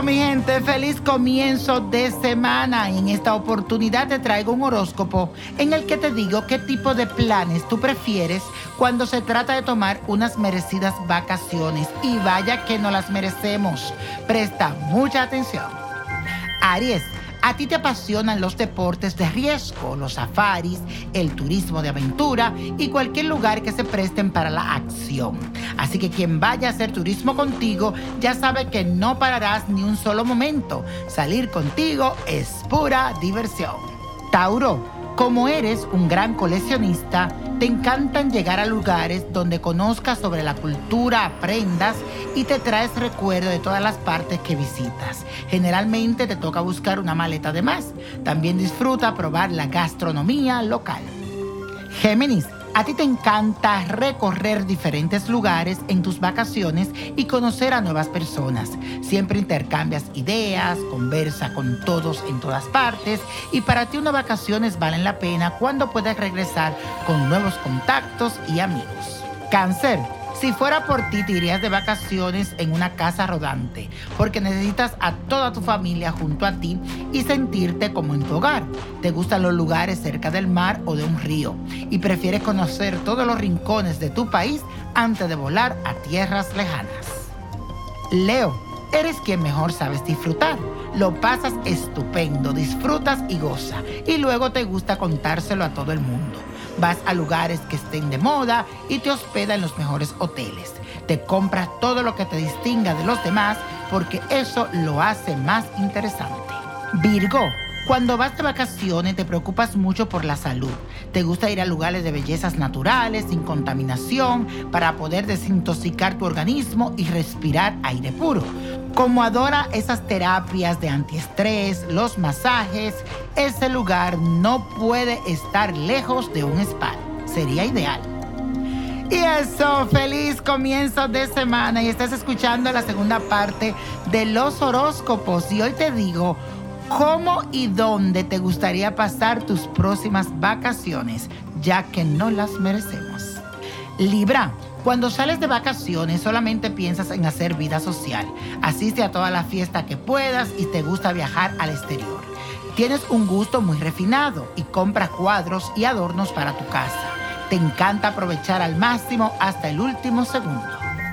de feliz comienzo de semana. En esta oportunidad te traigo un horóscopo en el que te digo qué tipo de planes tú prefieres cuando se trata de tomar unas merecidas vacaciones. Y vaya que no las merecemos. Presta mucha atención. Aries a ti te apasionan los deportes de riesgo, los safaris, el turismo de aventura y cualquier lugar que se presten para la acción. Así que quien vaya a hacer turismo contigo ya sabe que no pararás ni un solo momento. Salir contigo es pura diversión. Tauro como eres un gran coleccionista, te encantan llegar a lugares donde conozcas sobre la cultura, aprendas y te traes recuerdo de todas las partes que visitas. Generalmente te toca buscar una maleta de más. También disfruta probar la gastronomía local. Géminis a ti te encanta recorrer diferentes lugares en tus vacaciones y conocer a nuevas personas. Siempre intercambias ideas, conversa con todos en todas partes y para ti unas vacaciones valen la pena cuando puedes regresar con nuevos contactos y amigos. Cáncer. Si fuera por ti, te irías de vacaciones en una casa rodante, porque necesitas a toda tu familia junto a ti y sentirte como en tu hogar. Te gustan los lugares cerca del mar o de un río y prefieres conocer todos los rincones de tu país antes de volar a tierras lejanas. Leo, eres quien mejor sabes disfrutar. Lo pasas estupendo, disfrutas y goza, y luego te gusta contárselo a todo el mundo. Vas a lugares que estén de moda y te hospeda en los mejores hoteles. Te compras todo lo que te distinga de los demás porque eso lo hace más interesante. Virgo. Cuando vas de vacaciones te preocupas mucho por la salud. Te gusta ir a lugares de bellezas naturales, sin contaminación, para poder desintoxicar tu organismo y respirar aire puro. Como adora esas terapias de antiestrés, los masajes, ese lugar no puede estar lejos de un spa. Sería ideal. Y eso, feliz comienzo de semana y estás escuchando la segunda parte de los horóscopos. Y hoy te digo cómo y dónde te gustaría pasar tus próximas vacaciones, ya que no las merecemos. Libra. Cuando sales de vacaciones solamente piensas en hacer vida social. Asiste a toda la fiesta que puedas y te gusta viajar al exterior. Tienes un gusto muy refinado y compras cuadros y adornos para tu casa. Te encanta aprovechar al máximo hasta el último segundo.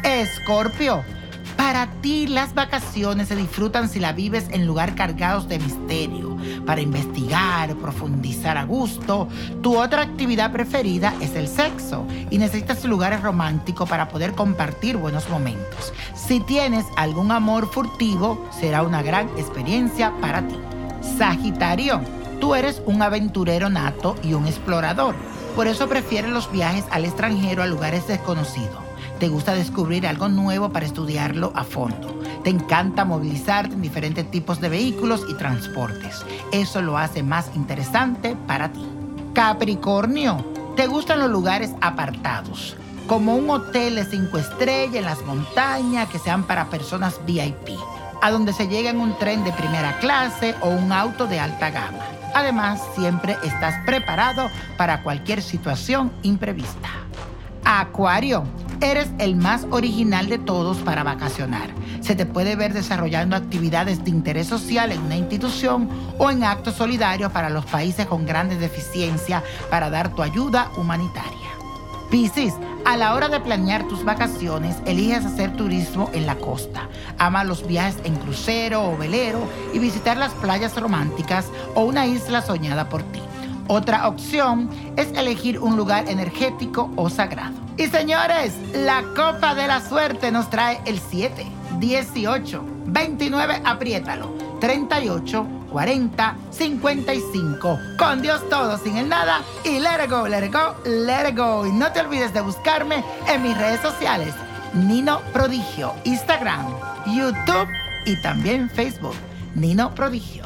Escorpio. Para ti las vacaciones se disfrutan si la vives en lugar cargados de misterio, para investigar, profundizar a gusto. Tu otra actividad preferida es el sexo y necesitas lugares románticos para poder compartir buenos momentos. Si tienes algún amor furtivo, será una gran experiencia para ti. Sagitario, tú eres un aventurero nato y un explorador. Por eso prefieres los viajes al extranjero a lugares desconocidos te gusta descubrir algo nuevo para estudiarlo a fondo. Te encanta movilizarte en diferentes tipos de vehículos y transportes. Eso lo hace más interesante para ti. Capricornio, te gustan los lugares apartados, como un hotel de cinco estrellas en las montañas que sean para personas VIP, a donde se llega en un tren de primera clase o un auto de alta gama. Además, siempre estás preparado para cualquier situación imprevista. Acuario, Eres el más original de todos para vacacionar. Se te puede ver desarrollando actividades de interés social en una institución o en actos solidarios para los países con grandes deficiencias para dar tu ayuda humanitaria. Piscis, a la hora de planear tus vacaciones, eliges hacer turismo en la costa. Ama los viajes en crucero o velero y visitar las playas románticas o una isla soñada por ti. Otra opción es elegir un lugar energético o sagrado. Y señores, la copa de la suerte nos trae el 7, 18, 29, apriétalo, 38, 40, 55. Con Dios todo, sin el nada. Y let it go, let it go, let it go. Y no te olvides de buscarme en mis redes sociales. Nino Prodigio, Instagram, YouTube y también Facebook. Nino Prodigio.